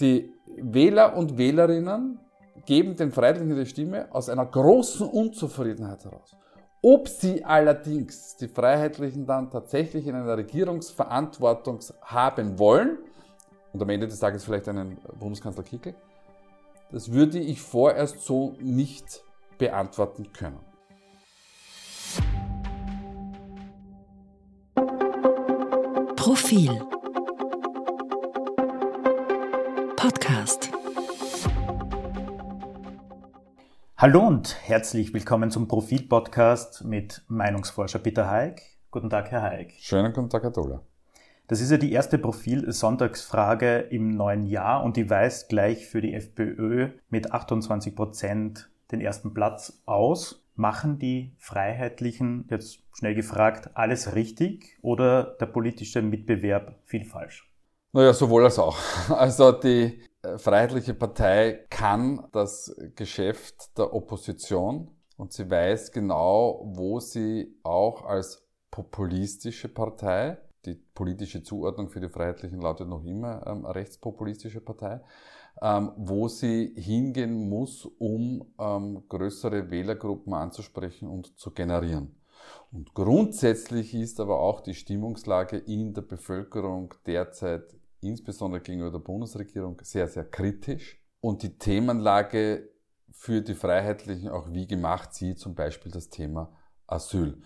Die Wähler und Wählerinnen geben den Freiheitlichen die Stimme aus einer großen Unzufriedenheit heraus. Ob sie allerdings die Freiheitlichen dann tatsächlich in einer Regierungsverantwortung haben wollen, und am Ende des Tages vielleicht einen Bundeskanzler Kickel, das würde ich vorerst so nicht beantworten können. Profil Podcast Hallo und herzlich willkommen zum Profil-Podcast mit Meinungsforscher Peter Haig. Guten Tag, Herr Haig. Schönen guten Tag, Herr Doller. Das ist ja die erste Profil-Sonntagsfrage im neuen Jahr und die weist gleich für die FPÖ mit 28 Prozent den ersten Platz aus. Machen die Freiheitlichen, jetzt schnell gefragt, alles richtig oder der politische Mitbewerb viel falsch? Naja, sowohl als auch. Also die äh, Freiheitliche Partei kann das Geschäft der Opposition und sie weiß genau, wo sie auch als populistische Partei die politische Zuordnung für die Freiheitlichen lautet noch immer ähm, rechtspopulistische Partei, ähm, wo sie hingehen muss, um ähm, größere Wählergruppen anzusprechen und zu generieren. Und grundsätzlich ist aber auch die Stimmungslage in der Bevölkerung derzeit, insbesondere gegenüber der Bundesregierung, sehr, sehr kritisch. Und die Themenlage für die Freiheitlichen auch wie gemacht, sie zum Beispiel das Thema Asyl.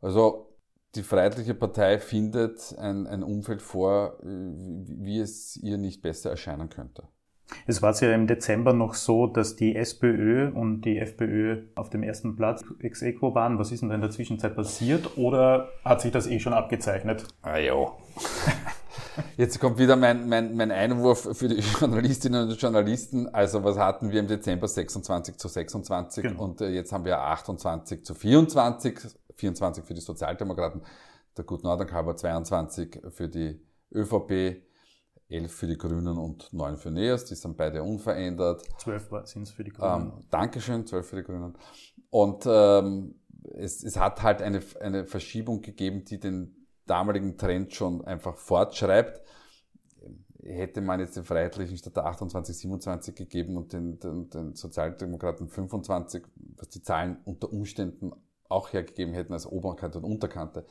Also die Freiheitliche Partei findet ein, ein Umfeld vor, äh, wie es ihr nicht besser erscheinen könnte. Es war ja im Dezember noch so, dass die SPÖ und die FPÖ auf dem ersten Platz ex equo waren. Was ist denn da in der Zwischenzeit passiert? Oder hat sich das eh schon abgezeichnet? Ah ja. Jetzt kommt wieder mein, mein, mein Einwurf für die Journalistinnen und Journalisten. Also was hatten wir im Dezember 26 zu 26 genau. und äh, jetzt haben wir 28 zu 24. 24 für die Sozialdemokraten, der Northern Cover 22 für die ÖVP, 11 für die Grünen und 9 für NEOS. Die sind beide unverändert. 12 sind es für die Grünen. Ähm, Dankeschön, 12 für die Grünen. Und ähm, es, es hat halt eine, eine Verschiebung gegeben, die den damaligen Trend schon einfach fortschreibt. Hätte man jetzt den Freiheitlichen statt der 28, 27 gegeben und den, den, den Sozialdemokraten 25, was die Zahlen unter Umständen auch hergegeben hätten als Oberkante und Unterkante,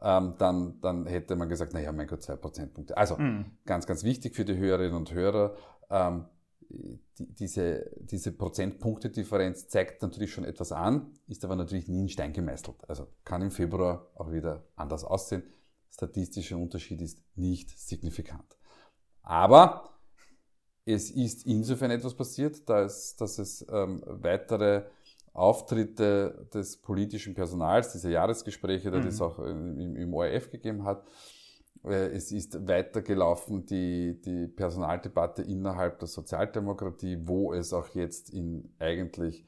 ähm, dann, dann hätte man gesagt, naja, mein Gott, zwei Prozentpunkte. Also mhm. ganz, ganz wichtig für die Hörerinnen und Hörer, ähm, die, diese, diese Prozentpunktedifferenz zeigt natürlich schon etwas an, ist aber natürlich nie in Stein gemeißelt. Also kann im Februar auch wieder anders aussehen. Statistischer Unterschied ist nicht signifikant. Aber es ist insofern etwas passiert, dass, dass es ähm, weitere Auftritte des politischen Personals, diese Jahresgespräche, die mhm. es auch im, im ORF gegeben hat. Äh, es ist weitergelaufen die, die Personaldebatte innerhalb der Sozialdemokratie, wo es auch jetzt in eigentlich,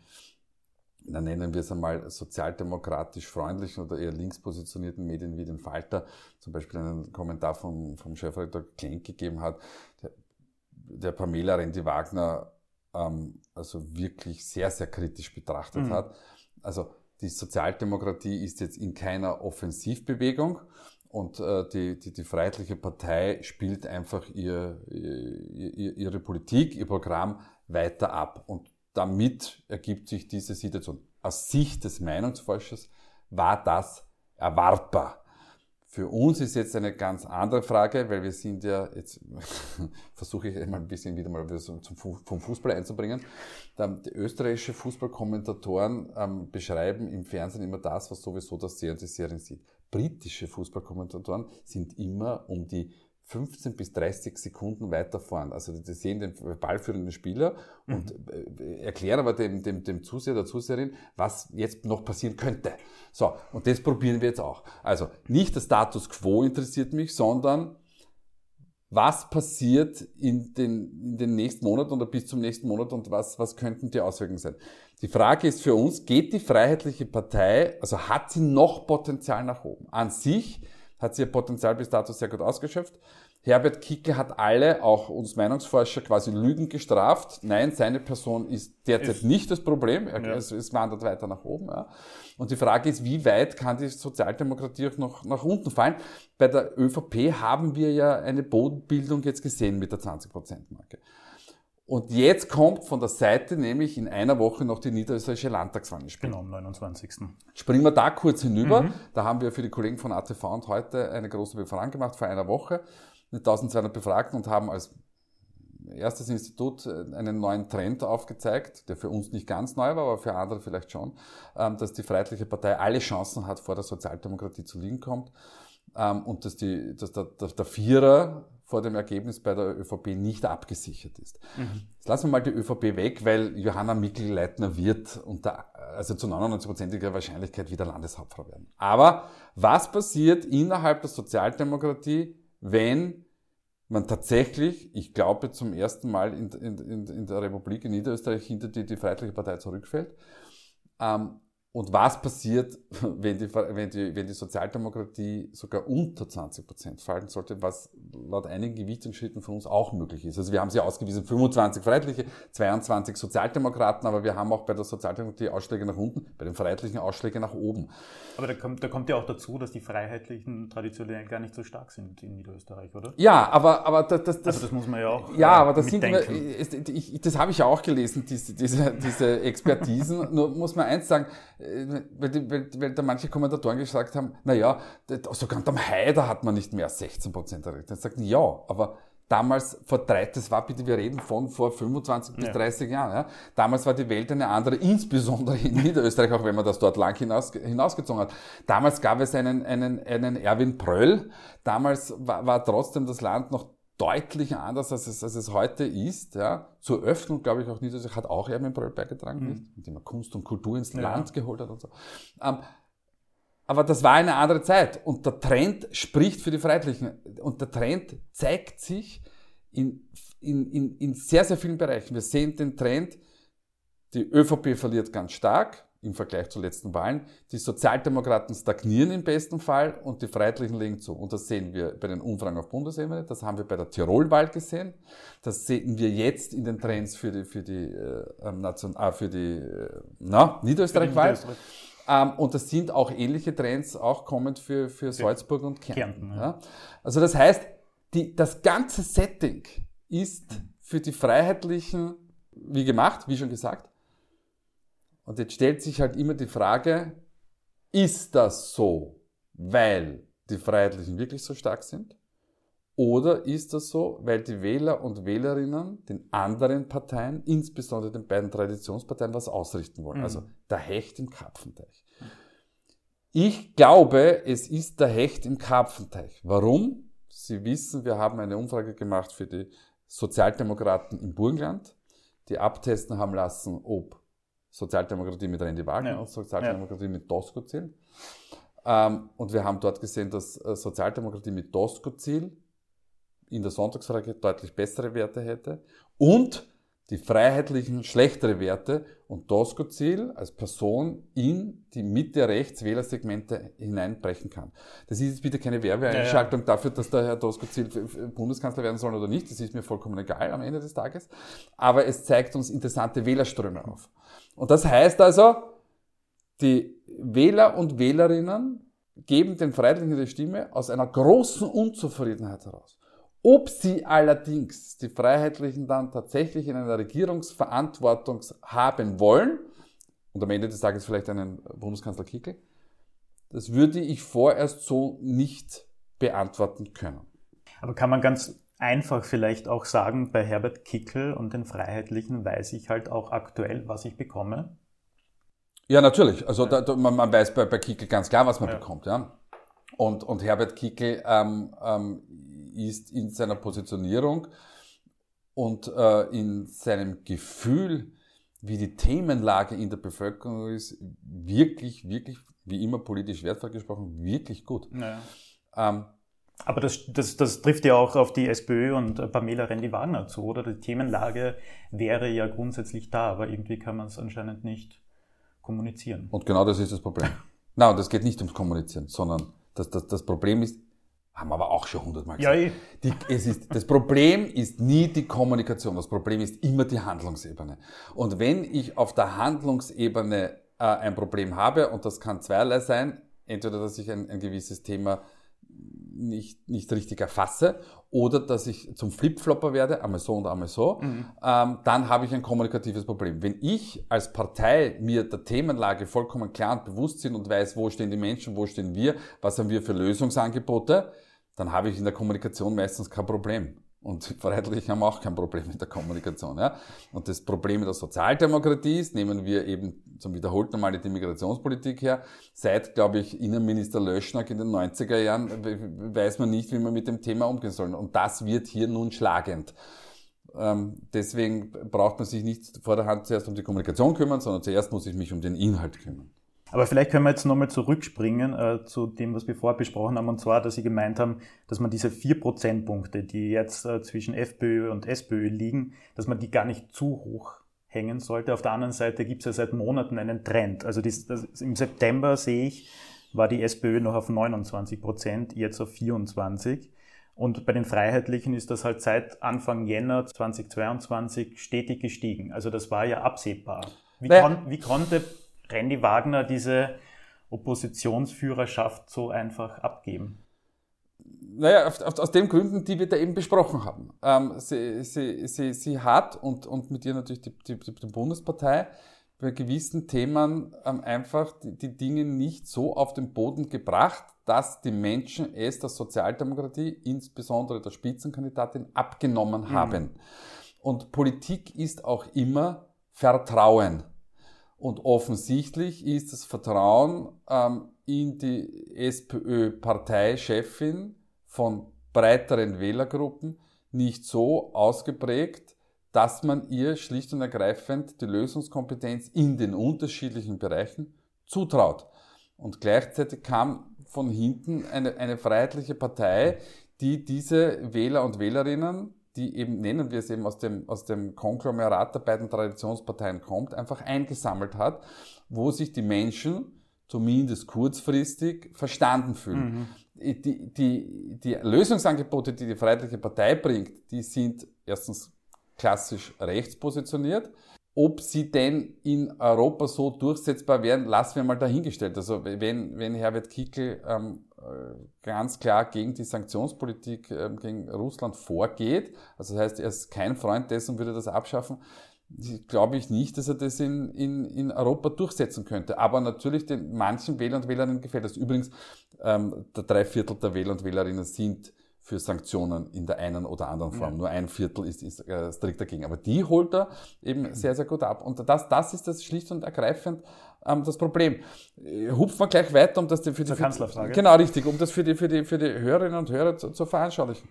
dann nennen wir es einmal sozialdemokratisch freundlichen oder eher links positionierten Medien wie den Falter, zum Beispiel einen Kommentar vom, vom Chefredakteur Klenk gegeben hat, der, der Pamela Rendi-Wagner ähm, also wirklich sehr, sehr kritisch betrachtet mhm. hat. Also die Sozialdemokratie ist jetzt in keiner Offensivbewegung und äh, die, die, die Freiheitliche Partei spielt einfach ihr, ihr, ihre Politik, ihr Programm weiter ab. Und damit ergibt sich diese Situation. Aus Sicht des Meinungsforschers war das erwartbar. Für uns ist jetzt eine ganz andere Frage, weil wir sind ja, jetzt versuche ich mal ein bisschen wieder mal zum, vom Fußball einzubringen. Die österreichische Fußballkommentatoren ähm, beschreiben im Fernsehen immer das, was sowieso das Seher und die Serien sieht. Britische Fußballkommentatoren sind immer um die 15 bis 30 Sekunden weiter vorn. Also die sehen den ballführenden Spieler mhm. und äh, erklären aber dem, dem, dem Zuseher, der Zuseherin, was jetzt noch passieren könnte. So, und das probieren wir jetzt auch. Also nicht der Status quo interessiert mich, sondern was passiert in den, in den nächsten Monaten oder bis zum nächsten Monat und was, was könnten die Auswirkungen sein? Die Frage ist für uns, geht die Freiheitliche Partei, also hat sie noch Potenzial nach oben? An sich hat sie ihr Potenzial bis dato sehr gut ausgeschöpft. Herbert Kickel hat alle, auch uns Meinungsforscher, quasi Lügen gestraft. Nein, seine Person ist derzeit ist, nicht das Problem. Er, ja. es, es, wandert weiter nach oben. Ja. Und die Frage ist, wie weit kann die Sozialdemokratie auch noch nach unten fallen? Bei der ÖVP haben wir ja eine Bodenbildung jetzt gesehen mit der 20-Prozent-Marke. Und jetzt kommt von der Seite nämlich in einer Woche noch die niederösterreichische Landtagswahl ins Genau, am 29. Springen wir da kurz hinüber. Mhm. Da haben wir für die Kollegen von ATV und heute eine große Befragung gemacht vor einer Woche 1200 Befragten und haben als erstes Institut äh, einen neuen Trend aufgezeigt, der für uns nicht ganz neu war, aber für andere vielleicht schon, ähm, dass die Freiheitliche Partei alle Chancen hat, vor der Sozialdemokratie zu liegen kommt ähm, und dass, die, dass der, der Vierer vor dem Ergebnis bei der ÖVP nicht abgesichert ist. Mhm. Jetzt lassen wir mal die ÖVP weg, weil Johanna Mikl-Leitner wird unter, also zu 99%iger Wahrscheinlichkeit wieder Landeshauptfrau werden. Aber was passiert innerhalb der Sozialdemokratie, wenn man tatsächlich, ich glaube zum ersten Mal in, in, in der Republik in Niederösterreich hinter die, die Freiheitliche Partei zurückfällt, ähm, und was passiert, wenn die, wenn, die, wenn die Sozialdemokratie sogar unter 20 Prozent fallen sollte, was laut einigen Gewichtungsschritten von uns auch möglich ist. Also wir haben sie ausgewiesen, 25 Freiheitliche, 22 Sozialdemokraten, aber wir haben auch bei der Sozialdemokratie Ausschläge nach unten, bei den Freiheitlichen Ausschläge nach oben. Aber da kommt, da kommt ja auch dazu, dass die Freiheitlichen traditionell gar nicht so stark sind in Niederösterreich, oder? Ja, aber, aber das, das, also das muss man ja auch Ja, aber das sind, ich, das habe ich ja auch gelesen, diese, diese, diese Expertisen. Nur muss man eins sagen, äh, weil, weil, weil da manche Kommentatoren gesagt haben, na ja, sogar am Haider hat man nicht mehr als 16 Prozent erreicht. Dann sagten, ja, aber damals vor drei, das war bitte, wir reden von vor 25 bis ja. 30 Jahren. Ja. Damals war die Welt eine andere, insbesondere in Niederösterreich, auch wenn man das dort lang hinaus, hinausgezogen hat. Damals gab es einen, einen, einen Erwin Pröll. Damals war, war trotzdem das Land noch deutlich anders, als es, als es heute ist. Ja. Zur Öffnung, glaube ich, auch Niederösterreich hat auch Erwin Bröll beigetragen, mhm. nicht? indem er Kunst und Kultur ins ja. Land geholt hat und so. Ähm, aber das war eine andere Zeit und der Trend spricht für die Freiheitlichen und der Trend zeigt sich in, in, in, in sehr, sehr vielen Bereichen. Wir sehen den Trend, die ÖVP verliert ganz stark, im Vergleich zu letzten Wahlen. Die Sozialdemokraten stagnieren im besten Fall und die Freiheitlichen legen zu. Und das sehen wir bei den Umfragen auf Bundesebene, das haben wir bei der Tirolwahl gesehen, das sehen wir jetzt in den Trends für die, für die, äh, Nation, ah, für die äh, na, Niederösterreich-Wahl. Ähm, und das sind auch ähnliche Trends, auch kommend für, für Salzburg und Kärnten. Kärnten ja. Also das heißt, die, das ganze Setting ist für die Freiheitlichen wie gemacht, wie schon gesagt. Und jetzt stellt sich halt immer die Frage, ist das so, weil die Freiheitlichen wirklich so stark sind? Oder ist das so, weil die Wähler und Wählerinnen den anderen Parteien, insbesondere den beiden Traditionsparteien, was ausrichten wollen? Mhm. Also der Hecht im Karpfenteich. Ich glaube, es ist der Hecht im Karpfenteich. Warum? Sie wissen, wir haben eine Umfrage gemacht für die Sozialdemokraten im Burgenland, die abtesten haben lassen, ob Sozialdemokratie mit Randy Wagner ja. und Sozialdemokratie ja. mit Doskozil. Ähm, und wir haben dort gesehen, dass äh, Sozialdemokratie mit Doskozil in der Sonntagsfrage deutlich bessere Werte hätte und die freiheitlichen schlechtere Werte und Doskozil als Person in die Mitte-Rechts-Wählersegmente hineinbrechen kann. Das ist jetzt bitte keine Werbeeinschaltung ja, ja. dafür, dass der Herr Doskozil Bundeskanzler werden soll oder nicht. Das ist mir vollkommen egal am Ende des Tages. Aber es zeigt uns interessante Wählerströme auf. Und das heißt also, die Wähler und Wählerinnen geben den Freiheitlichen die Stimme aus einer großen Unzufriedenheit heraus. Ob sie allerdings die Freiheitlichen dann tatsächlich in einer Regierungsverantwortung haben wollen, und am Ende des Tages vielleicht einen Bundeskanzler Kickel, das würde ich vorerst so nicht beantworten können. Aber kann man ganz einfach vielleicht auch sagen, bei Herbert Kickel und den Freiheitlichen weiß ich halt auch aktuell, was ich bekomme? Ja, natürlich. Also da, da, man, man, weiß bei, bei Kickel ganz klar, was man ja. bekommt. Ja. Und, und Herbert Kickel ähm, ähm, ist in seiner Positionierung und äh, in seinem Gefühl, wie die Themenlage in der Bevölkerung ist, wirklich, wirklich, wie immer politisch wertvoll gesprochen, wirklich gut. Naja. Ähm, aber das, das, das trifft ja auch auf die SPÖ und Pamela Rendi-Wagner zu, oder? Die Themenlage wäre ja grundsätzlich da, aber irgendwie kann man es anscheinend nicht kommunizieren. Und genau das ist das Problem. Nein, das geht nicht ums Kommunizieren, sondern das, das, das Problem ist, Haben wir aber auch schon hundertmal Ja, gesagt. Die, es ist, das Problem ist nie die Kommunikation, das Problem ist immer die Handlungsebene. Und wenn ich auf der Handlungsebene äh, ein Problem habe, und das kann zweierlei sein, entweder dass ich ein, ein gewisses Thema nicht, nicht richtig erfasse oder dass ich zum Flipflopper werde, einmal so und einmal so, ähm, dann habe ich ein kommunikatives Problem. Wenn ich als Partei mir der Themenlage vollkommen klar und bewusst bin und weiß, wo stehen die Menschen, wo stehen wir, was haben wir für Lösungsangebote, dann habe ich in der Kommunikation meistens kein Problem. Und die Freiheitlichen haben auch kein Problem mit der Kommunikation. Ja? Und das Problem der Sozialdemokratie ist, nehmen wir eben zum wiederholten Mal die Migrationspolitik her, seit, glaube ich, Innenminister Löschnack in den 90er Jahren weiß man nicht, wie man mit dem Thema umgehen soll. Und das wird hier nun schlagend. Ähm, deswegen braucht man sich nicht vor der Hand zuerst um die Kommunikation kümmern, sondern zuerst muss ich mich um den Inhalt kümmern. Aber vielleicht können wir jetzt nochmal zurückspringen äh, zu dem, was wir vorher besprochen haben, und zwar, dass Sie gemeint haben, dass man diese vier Prozentpunkte, die jetzt äh, zwischen FPÖ und SPÖ liegen, dass man die gar nicht zu hoch hängen sollte. Auf der anderen Seite gibt es ja seit Monaten einen Trend. Also dies, das, im September sehe ich, war die SPÖ noch auf 29 Prozent, jetzt auf 24. Und bei den Freiheitlichen ist das halt seit Anfang Jänner 2022 stetig gestiegen. Also das war ja absehbar. Wie, kon wie konnte Randy Wagner diese Oppositionsführerschaft so einfach abgeben? Naja, auf, auf, aus den Gründen, die wir da eben besprochen haben. Ähm, sie, sie, sie, sie hat und, und mit ihr natürlich die, die, die Bundespartei bei gewissen Themen ähm, einfach die, die Dinge nicht so auf den Boden gebracht, dass die Menschen es der Sozialdemokratie, insbesondere der Spitzenkandidatin, abgenommen mhm. haben. Und Politik ist auch immer Vertrauen. Und offensichtlich ist das Vertrauen ähm, in die SPÖ-Parteichefin von breiteren Wählergruppen nicht so ausgeprägt, dass man ihr schlicht und ergreifend die Lösungskompetenz in den unterschiedlichen Bereichen zutraut. Und gleichzeitig kam von hinten eine, eine freiheitliche Partei, die diese Wähler und Wählerinnen die eben, nennen wir es eben aus dem, aus dem Konglomerat der beiden Traditionsparteien kommt, einfach eingesammelt hat, wo sich die Menschen zumindest kurzfristig verstanden fühlen. Mhm. Die, die, die Lösungsangebote, die die Freiheitliche Partei bringt, die sind erstens klassisch rechts positioniert. Ob sie denn in Europa so durchsetzbar wären, lassen wir mal dahingestellt. Also wenn, wenn Herbert Kickel ähm, äh, ganz klar gegen die Sanktionspolitik ähm, gegen Russland vorgeht. Also das heißt, er ist kein Freund dessen, würde das abschaffen. Glaube ich nicht, dass er das in, in, in Europa durchsetzen könnte. Aber natürlich den manchen Wähler und Wählerinnen gefällt das. Übrigens, ähm, der Dreiviertel der Wähler und Wählerinnen sind für Sanktionen in der einen oder anderen Form. Ja. Nur ein Viertel ist, ist äh, strikt dagegen. Aber die holt er eben sehr, sehr gut ab. Und das, das ist das schlicht und ergreifend ähm, das Problem. Äh, hupfen wir gleich weiter, um das für die, Kanzlerfrage. Genau, richtig, um das für die, für die, für die Hörerinnen und Hörer zu, zu veranschaulichen.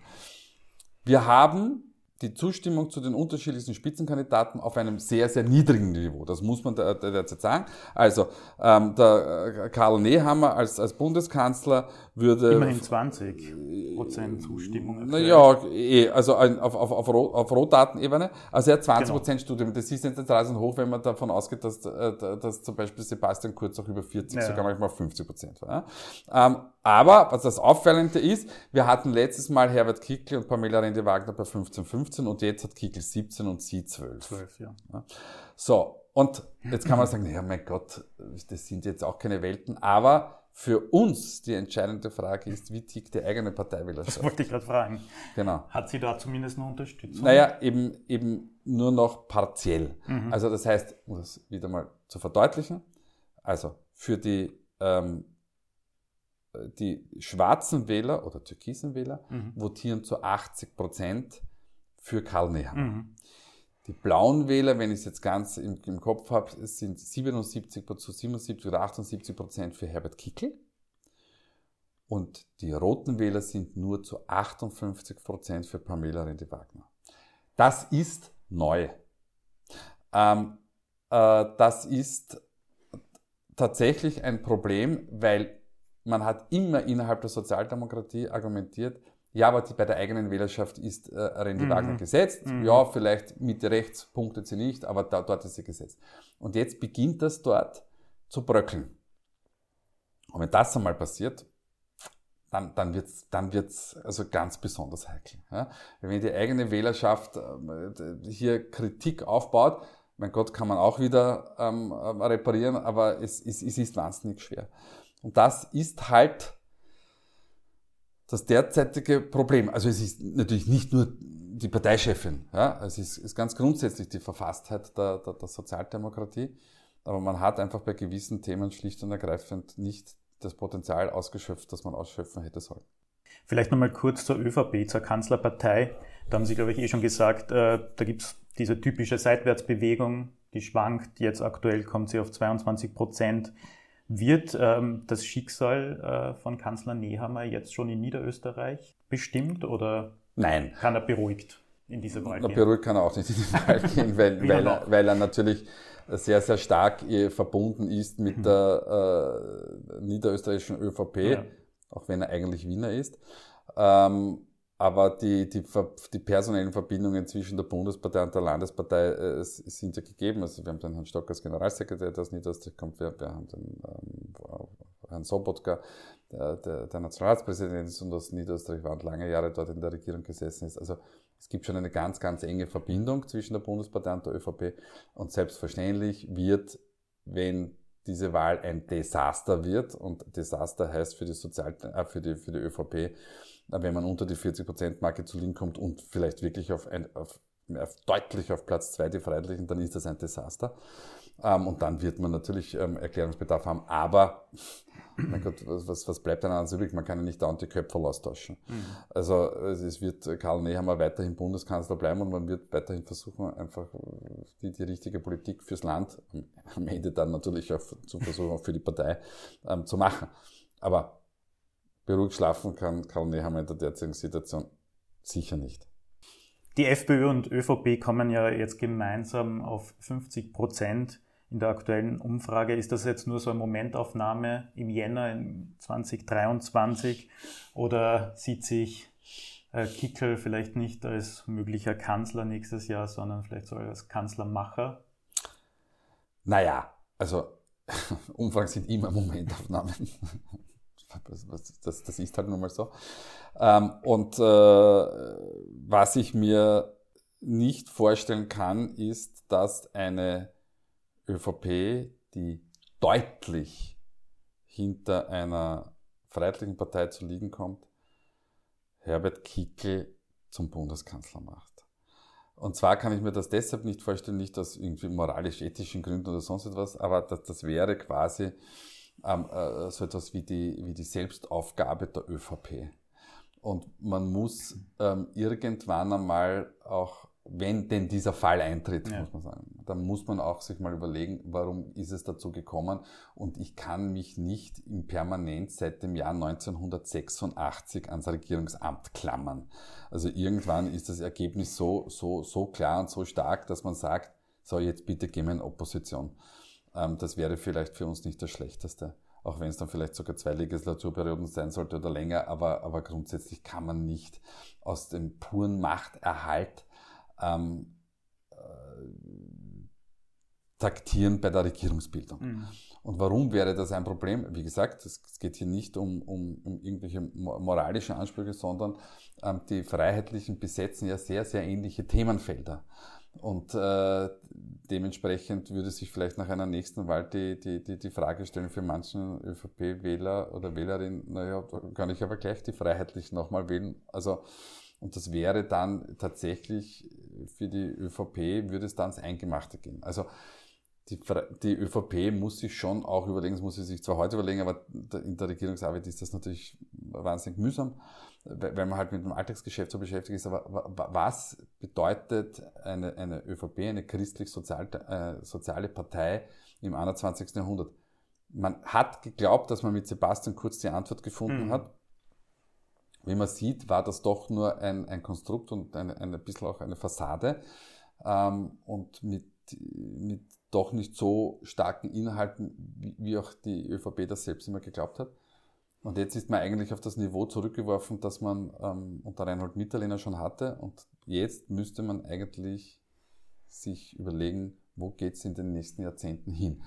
Wir haben die Zustimmung zu den unterschiedlichen Spitzenkandidaten auf einem sehr, sehr niedrigen Niveau. Das muss man derzeit sagen. Also ähm, der äh, Karl Nehammer als, als Bundeskanzler würde... Immerhin 20 Prozent Zustimmung. Naja, eh, also auf, auf, auf, auf Rohdatenebene. Also er hat 20 genau. Prozent Studium. Das ist nicht rasend hoch, wenn man davon ausgeht, dass, äh, dass zum Beispiel Sebastian Kurz auch über 40, ja. sogar manchmal 50 Prozent war. Ähm, aber was das Auffällende ist, wir hatten letztes Mal Herbert Kickl und Pamela Rendi-Wagner bei 15, 15 und jetzt hat Kickl 17 und sie 12. 12 ja. So, und jetzt kann man sagen, ja mein Gott, das sind jetzt auch keine Welten, aber für uns die entscheidende Frage ist, wie tickt die eigene Parteiwählerschaft? Das wollte ich gerade fragen. Genau. Hat sie da zumindest eine Unterstützung? Naja, eben, eben nur noch partiell. Mhm. Also das heißt, um das wieder mal zu verdeutlichen, also für die ähm, die schwarzen Wähler oder türkisen Wähler mhm. votieren zu 80 Prozent für Karl Nehammer. Mhm. Die blauen Wähler, wenn ich es jetzt ganz im, im Kopf habe, sind 77 zu 77 oder 78 Prozent für Herbert Kickel. Und die roten Wähler sind nur zu 58 Prozent für Pamela Rendi-Wagner. Das ist neu. Ähm, äh, das ist tatsächlich ein Problem, weil man hat immer innerhalb der Sozialdemokratie argumentiert, ja, aber die, bei der eigenen Wählerschaft ist äh, Randy mhm. Wagner gesetzt. Mhm. Ja, vielleicht Mitte rechts punktet sie nicht, aber da, dort ist sie gesetzt. Und jetzt beginnt das dort zu bröckeln. Und wenn das einmal passiert, dann, dann wird's, dann wird's also ganz besonders heikel. Ja? Wenn die eigene Wählerschaft äh, hier Kritik aufbaut, mein Gott, kann man auch wieder ähm, reparieren, aber es, es, es ist wahnsinnig schwer. Und das ist halt das derzeitige Problem. Also es ist natürlich nicht nur die Parteichefin, ja? es ist, ist ganz grundsätzlich die Verfasstheit der, der, der Sozialdemokratie, aber man hat einfach bei gewissen Themen schlicht und ergreifend nicht das Potenzial ausgeschöpft, das man ausschöpfen hätte sollen. Vielleicht nochmal kurz zur ÖVP, zur Kanzlerpartei. Da haben Sie, glaube ich, eh schon gesagt, äh, da gibt's diese typische Seitwärtsbewegung, die schwankt. Jetzt aktuell kommt sie auf 22 Prozent. Wird ähm, das Schicksal äh, von Kanzler Nehammer jetzt schon in Niederösterreich bestimmt oder Nein. kann er beruhigt in diese Wahl gehen? Beruhigt kann er auch nicht in diese Wahl gehen, weil, weil, er, weil er natürlich sehr, sehr stark äh, verbunden ist mit mhm. der äh, niederösterreichischen ÖVP, ja. auch wenn er eigentlich Wiener ist. Ähm, aber die, die, die personellen Verbindungen zwischen der Bundespartei und der Landespartei äh, sind ja gegeben. Also wir haben den Herrn Stock als Generalsekretär, der aus Niederösterreich kommt. Wir, wir haben den ähm, Herrn Sobotka, der, der, der Nationalratspräsident ist und aus Niederösterreich war und lange Jahre dort in der Regierung gesessen ist. Also es gibt schon eine ganz, ganz enge Verbindung zwischen der Bundespartei und der ÖVP. Und selbstverständlich wird, wenn diese Wahl ein Desaster wird, und Desaster heißt für die, Sozial äh, für die, für die ÖVP, wenn man unter die 40%-Marke zu liegen kommt und vielleicht wirklich auf, ein, auf, auf deutlich auf Platz zwei die Freiheitlichen, dann ist das ein Desaster. Ähm, und dann wird man natürlich ähm, Erklärungsbedarf haben. Aber, mein Gott, was, was bleibt dann ans übrig? Man kann ja nicht dauernd die Köpfe austauschen. Mhm. Also es wird Karl Nehammer weiterhin Bundeskanzler bleiben und man wird weiterhin versuchen, einfach die, die richtige Politik fürs Land, am Ende dann natürlich auch zu versuchen, auch für die Partei ähm, zu machen. Aber beruhigt schlafen kann Karl Nehammer in der derzeitigen Situation sicher nicht. Die FPÖ und ÖVP kommen ja jetzt gemeinsam auf 50 Prozent in der aktuellen Umfrage. Ist das jetzt nur so eine Momentaufnahme im Jänner in 2023 oder sieht sich äh, Kickel vielleicht nicht als möglicher Kanzler nächstes Jahr, sondern vielleicht sogar als Kanzlermacher? Naja, also Umfragen sind immer Momentaufnahmen. Das, das, ist halt nun mal so. Ähm, und äh, was ich mir nicht vorstellen kann, ist, dass eine ÖVP, die deutlich hinter einer freiheitlichen Partei zu liegen kommt, Herbert Kickel zum Bundeskanzler macht. Und zwar kann ich mir das deshalb nicht vorstellen, nicht aus irgendwie moralisch-ethischen Gründen oder sonst etwas, aber das, das wäre quasi ähm, äh, so etwas wie die, wie die Selbstaufgabe der ÖVP. Und man muss ähm, irgendwann einmal auch, wenn denn dieser Fall eintritt, ja. muss man sagen, dann muss man auch sich mal überlegen, warum ist es dazu gekommen. Und ich kann mich nicht im Permanent seit dem Jahr 1986 ans Regierungsamt klammern. Also irgendwann ist das Ergebnis so, so, so klar und so stark, dass man sagt, so jetzt bitte gehen wir in Opposition. Ähm, das wäre vielleicht für uns nicht das Schlechteste auch wenn es dann vielleicht sogar zwei Legislaturperioden sein sollte oder länger, aber, aber grundsätzlich kann man nicht aus dem puren Machterhalt ähm, äh, taktieren bei der Regierungsbildung. Mhm. Und warum wäre das ein Problem? Wie gesagt, es geht hier nicht um, um, um irgendwelche moralische Ansprüche, sondern ähm, die Freiheitlichen besetzen ja sehr, sehr ähnliche Themenfelder. Und äh, dementsprechend würde sich vielleicht nach einer nächsten Wahl die, die, die, die Frage stellen für manchen ÖVP-Wähler oder Wählerin, naja, kann ich aber gleich die Freiheitlichen nochmal wählen. Also, und das wäre dann tatsächlich für die ÖVP, würde es dann ins Eingemachte gehen. Also die, die ÖVP muss sich schon auch überlegen, das muss sie sich zwar heute überlegen, aber in der Regierungsarbeit ist das natürlich wahnsinnig mühsam weil man halt mit dem Alltagsgeschäft so beschäftigt ist, aber was bedeutet eine, eine ÖVP, eine christlich-soziale äh, soziale Partei im 21. Jahrhundert? Man hat geglaubt, dass man mit Sebastian Kurz die Antwort gefunden mhm. hat. Wie man sieht, war das doch nur ein, ein Konstrukt und ein, ein bisschen auch eine Fassade ähm, und mit, mit doch nicht so starken Inhalten, wie, auch die ÖVP das selbst immer geglaubt hat. Und jetzt ist man eigentlich auf das Niveau zurückgeworfen, das man ähm, unter Reinhold Mitterlehner schon hatte. Und jetzt müsste man eigentlich sich überlegen, wo geht's in den nächsten Jahrzehnten hin.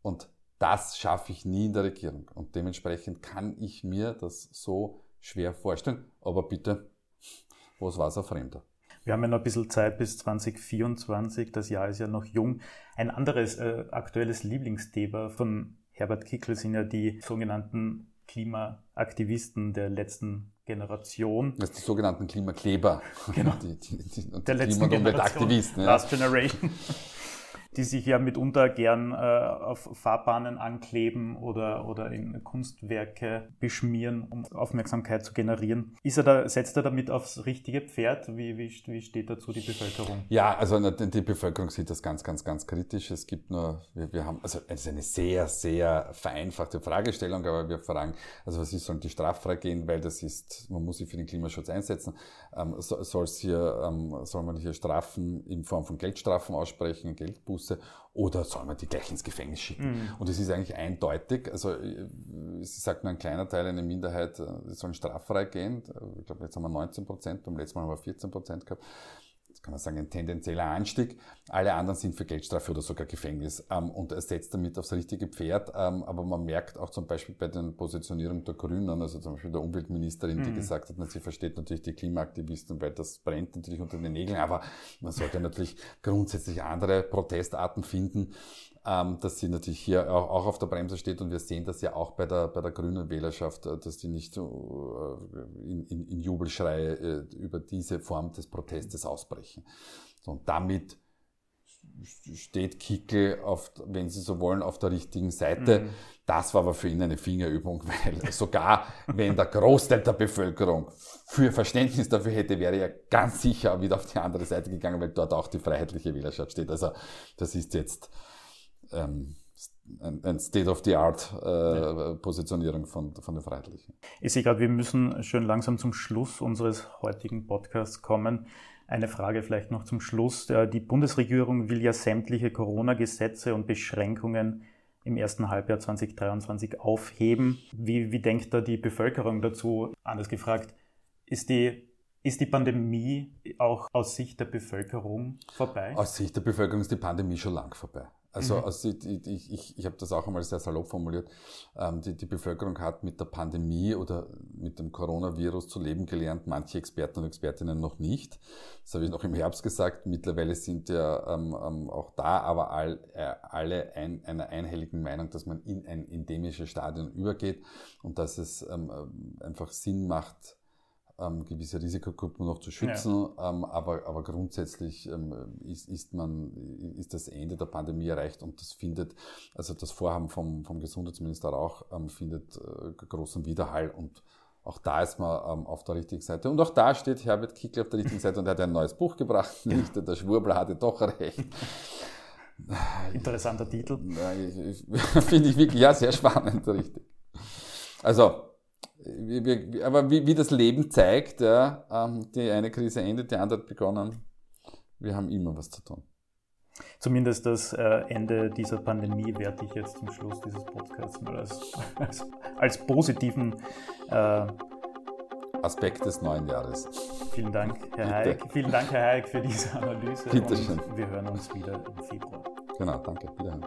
Und das schaffe ich nie in der Regierung. Und dementsprechend kann ich mir das so schwer vorstellen. Aber bitte, was war es ein Fremder? Wir haben ja noch ein bisschen Zeit bis 2024, das Jahr ist ja noch jung. Ein anderes äh, aktuelles Lieblingsthema von Herbert Kickl sind ja die sogenannten Klimaaktivisten der letzten Generation. Das sind die sogenannten Klimakleber. Genau. Die, die, die, der letzten Generation. Ja. Last Generation die sich ja mitunter gern äh, auf Fahrbahnen ankleben oder, oder in Kunstwerke beschmieren, um Aufmerksamkeit zu generieren. Ist er da, setzt er damit aufs richtige Pferd? Wie, wie, wie steht dazu die Bevölkerung? Ja, also die Bevölkerung sieht das ganz, ganz, ganz kritisch. Es gibt nur, wir, wir haben, also es ist eine sehr, sehr vereinfachte Fragestellung, aber wir fragen, also was ist, sollen die straffrei gehen, weil das ist, man muss sich für den Klimaschutz einsetzen. Ähm, soll hier, ähm, soll man hier Strafen in Form von Geldstrafen aussprechen, Geldbußen? Buße oder soll man die gleich ins Gefängnis schicken? Mhm. Und es ist eigentlich eindeutig, also es sagt nur ein kleiner Teil, eine Minderheit, äh, die sollen straffrei gehen. Ich glaube, jetzt haben wir 19 Prozent, beim letzten Mal haben wir 14 Prozent gehabt kann man sagen, ein tendenzieller Anstieg. Alle anderen sind für Geldstrafe oder sogar Gefängnis ähm, und er setzt damit aufs richtige Pferd. Ähm, aber man merkt auch zum Beispiel bei den Positionierungen der Grünen, also zum Beispiel der Umweltministerin, mhm. die gesagt hat, sie versteht natürlich die Klimaaktivisten, weil das brennt natürlich unter den Nägeln, aber man sollte natürlich grundsätzlich andere Protestarten finden ähm, dass sie natürlich hier auch, auch, auf der Bremse steht und wir sehen das ja auch bei der, bei der grünen Wählerschaft, äh, dass die nicht so äh, in, in, in Jubelschreie äh, über diese Form des Protestes ausbrechen. So, und damit steht Kickel, auf, wenn Sie so wollen, auf der richtigen Seite. Mhm. Das war aber für ihn eine Fingerübung, weil sogar wenn der Großteil der Bevölkerung für Verständnis dafür hätte, wäre er ganz sicher wieder auf die andere Seite gegangen, weil dort auch die freiheitliche Wählerschaft steht. Also das ist jetzt ähm, ein State-of-the-Art-Positionierung äh, von, von den Freiheitlichen. Ich sehe gerade, wir müssen schön langsam zum Schluss unseres heutigen Podcasts kommen. Eine Frage vielleicht noch zum Schluss. Die Bundesregierung will ja sämtliche Corona-Gesetze und Beschränkungen im ersten Halbjahr 2023 aufheben. Wie, wie denkt da die Bevölkerung dazu? Anders gefragt, ist die ist die Pandemie auch aus Sicht der Bevölkerung vorbei? Aus Sicht der Bevölkerung ist die Pandemie schon lang vorbei. Also, mhm. also ich, ich, ich, ich habe das auch einmal sehr salopp formuliert. Ähm, die, die Bevölkerung hat mit der Pandemie oder mit dem Coronavirus zu leben gelernt, manche Experten und Expertinnen noch nicht. Das habe ich noch im Herbst gesagt. Mittlerweile sind ja ähm, ähm, auch da aber all, äh, alle ein, einer einhelligen Meinung, dass man in ein endemisches Stadion übergeht und dass es ähm, äh, einfach Sinn macht, ähm, gewisse Risikogruppen noch zu schützen. Ja. Ähm, aber, aber grundsätzlich ähm, ist, ist, man, ist das Ende der Pandemie erreicht und das findet, also das Vorhaben vom, vom Gesundheitsminister auch, ähm, findet äh, großen Widerhall und auch da ist man ähm, auf der richtigen Seite. Und auch da steht Herbert Kickl auf der richtigen Seite und er hat ein neues Buch gebracht. Nicht, der Schwurbler hatte doch recht. Interessanter Titel. Finde ich wirklich, ja, sehr spannend, richtig. Also, aber wie, wie das Leben zeigt, ja, ähm, die eine Krise endet, die andere hat begonnen. Wir haben immer was zu tun. Zumindest das äh, Ende dieser Pandemie werte ich jetzt zum Schluss dieses Podcasts mal als, als, als positiven äh, Aspekt des neuen Jahres. Vielen Dank, Herr Hayek. Vielen Dank, Herr Hayek, für diese Analyse. Bitte schön. Wir hören uns wieder im Februar. Genau, danke. Wiederhören.